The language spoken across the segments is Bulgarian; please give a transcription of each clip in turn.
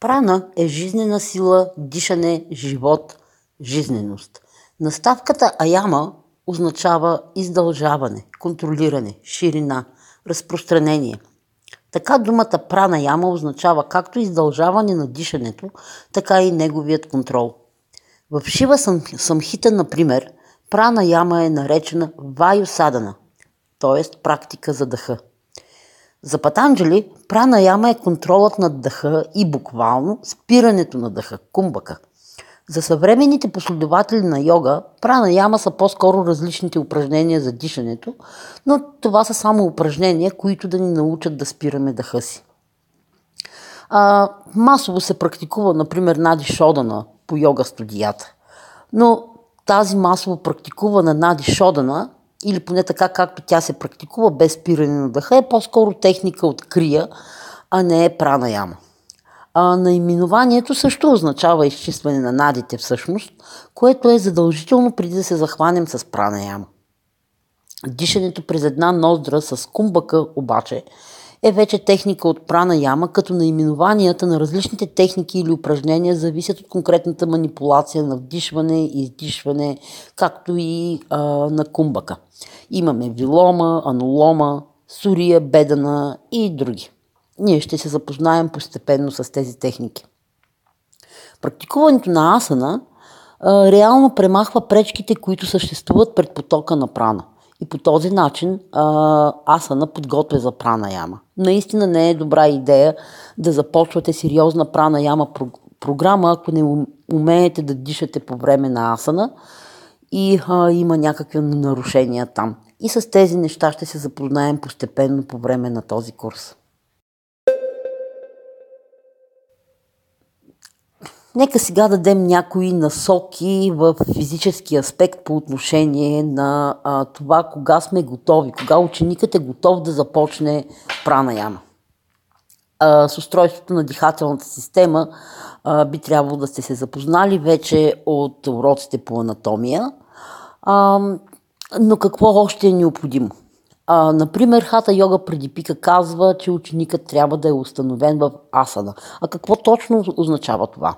Прана е жизнена сила, дишане, живот, жизненост. Наставката Аяма означава издължаване, контролиране, ширина, разпространение. Така думата прана яма означава както издължаване на дишането, така и неговият контрол. В Шива Самхита, например, прана яма е наречена Ваю т.е. практика за дъха. За Патанджали прана яма е контролът над дъха и буквално спирането на дъха, кумбака. За съвременните последователи на йога, прана яма са по-скоро различните упражнения за дишането, но това са само упражнения, които да ни научат да спираме дъха си. А, масово се практикува, например, Нади Шодана по йога студията. Но тази масово практикувана Нади Шодана или поне така както тя се практикува без спиране на дъха, е по-скоро техника от крия, а не е прана яма. А наименованието също означава изчистване на надите всъщност, което е задължително преди да се захванем с прана яма. Дишането през една ноздра с кумбака обаче е вече техника от прана яма, като наименованията на различните техники или упражнения зависят от конкретната манипулация на вдишване и издишване, както и а, на кумбака. Имаме вилома, анулома, сурия, бедана и други. Ние ще се запознаем постепенно с тези техники. Практикуването на асана а, реално премахва пречките, които съществуват пред потока на прана – и по този начин а, асана подготвя за прана яма. Наистина не е добра идея да започвате сериозна прана яма програма, ако не умеете да дишате по време на асана и а, има някакви нарушения там. И с тези неща ще се запознаем постепенно по време на този курс. Нека сега дадем някои насоки в физически аспект по отношение на а, това кога сме готови, кога ученикът е готов да започне пранаяма. А, с устройството на дихателната система а, би трябвало да сте се запознали вече от уроците по анатомия. А, но какво още е необходимо? А, например, Хата Йога преди пика казва, че ученикът трябва да е установен в асана. А какво точно означава това?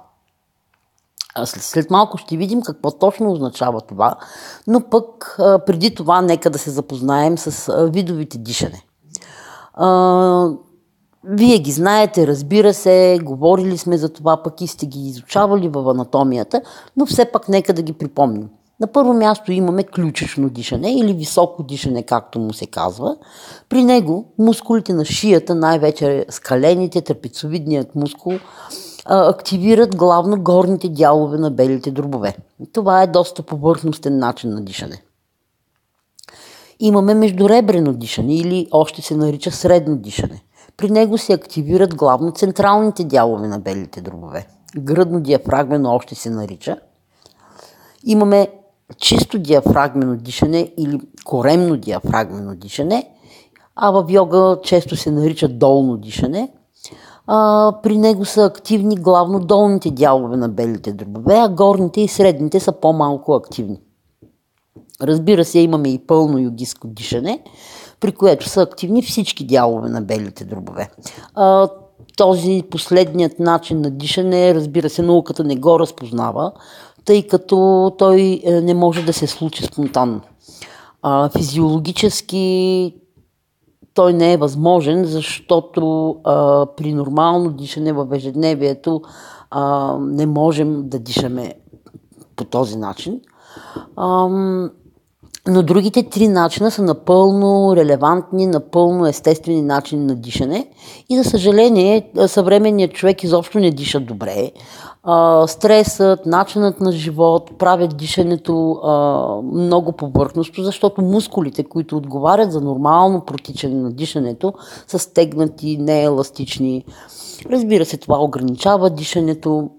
След, малко ще видим какво точно означава това, но пък преди това нека да се запознаем с видовите дишане. Вие ги знаете, разбира се, говорили сме за това, пък и сте ги изучавали в анатомията, но все пак нека да ги припомним. На първо място имаме ключично дишане или високо дишане, както му се казва. При него мускулите на шията, най-вече скалените, трапецовидният мускул, активират главно горните дялове на белите дробове. Това е доста повърхностен начин на дишане. Имаме междуребрено дишане или още се нарича средно дишане. При него се активират главно централните дялове на белите дробове. Гръдно диафрагмено още се нарича. Имаме чисто диафрагмено дишане или коремно диафрагмено дишане, а в йога често се нарича долно дишане – а, при него са активни главно долните дялове на белите дробове, а горните и средните са по-малко активни. Разбира се, имаме и пълно йогиско дишане, при което са активни всички дялове на белите дробове. А, този последният начин на дишане, разбира се, науката не го разпознава, тъй като той е, не може да се случи спонтанно. А, физиологически той не е възможен, защото а, при нормално дишане в ежедневието а, не можем да дишаме по този начин. А, но другите три начина са напълно релевантни, напълно естествени начини на дишане. И за съжаление, съвременният човек изобщо не диша добре. Стресът, начинът на живот правят дишането много повърхностно, защото мускулите, които отговарят за нормално протичане на дишането, са стегнати, нееластични. Разбира се, това ограничава дишането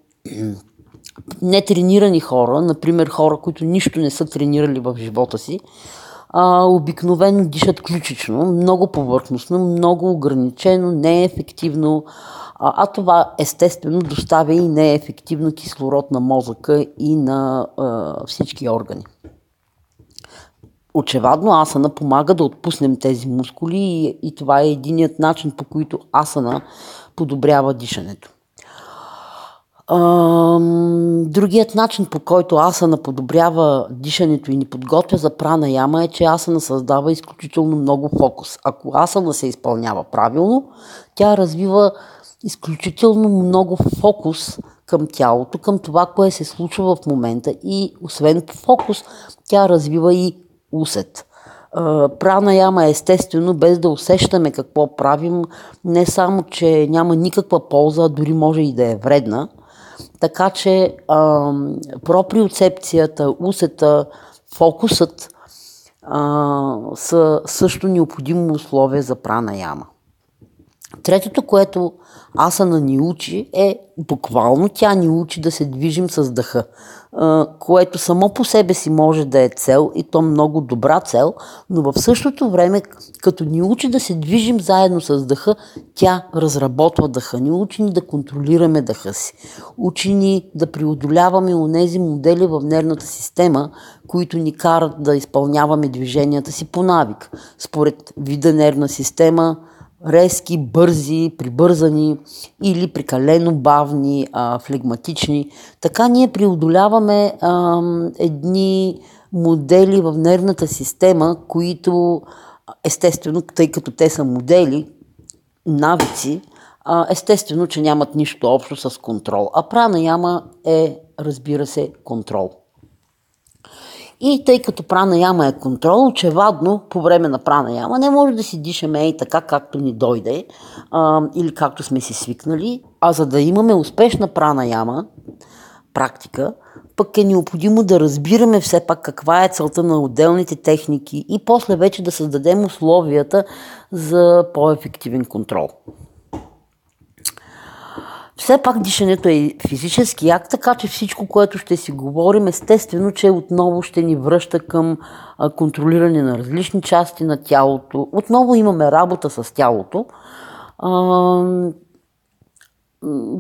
нетренирани хора, например хора, които нищо не са тренирали в живота си, а, обикновено дишат ключично, много повърхностно, много ограничено, неефективно, а, а това естествено доставя и неефективно кислород на мозъка и на а, всички органи. Очевадно асана помага да отпуснем тези мускули и, и това е единият начин по който асана подобрява дишането. Другият начин, по който асана подобрява дишането и ни подготвя за прана яма е, че асана създава изключително много фокус. Ако асана се изпълнява правилно, тя развива изключително много фокус към тялото, към това, което се случва в момента и освен фокус, тя развива и усет. Прана яма естествено, без да усещаме какво правим, не само, че няма никаква полза, а дори може и да е вредна. Така че а, проприоцепцията, усета, фокусът а, са също необходимо условие за прана яма. Третото, което асана ни учи е буквално тя ни учи да се движим с дъха, което само по себе си може да е цел и то много добра цел, но в същото време, като ни учи да се движим заедно с дъха, тя разработва дъха, ни учи ни да контролираме дъха си, учи ни да преодоляваме онези модели в нервната система, които ни карат да изпълняваме движенията си по навик. Според вида нервна система, резки, бързи, прибързани или прекалено бавни, а, флегматични. Така ние преодоляваме а, едни модели в нервната система, които естествено, тъй като те са модели, навици, а, естествено, че нямат нищо общо с контрол. А прана яма е, разбира се, контрол. И тъй като прана яма е контрол, очевадно по време на прана яма не може да си дишаме и така както ни дойде а, или както сме си свикнали, а за да имаме успешна прана яма, практика, пък е необходимо да разбираме все пак каква е целта на отделните техники и после вече да създадем условията за по-ефективен контрол. Все пак дишането е физически акт, така че всичко, което ще си говорим, естествено, че отново ще ни връща към контролиране на различни части на тялото. Отново имаме работа с тялото,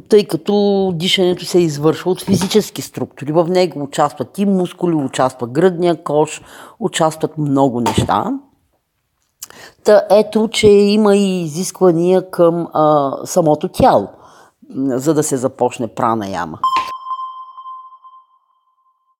тъй като дишането се извършва от физически структури. В него участват и мускули, участва гръдния кош, участват много неща. Та ето, че има и изисквания към а, самото тяло за да се започне прана яма.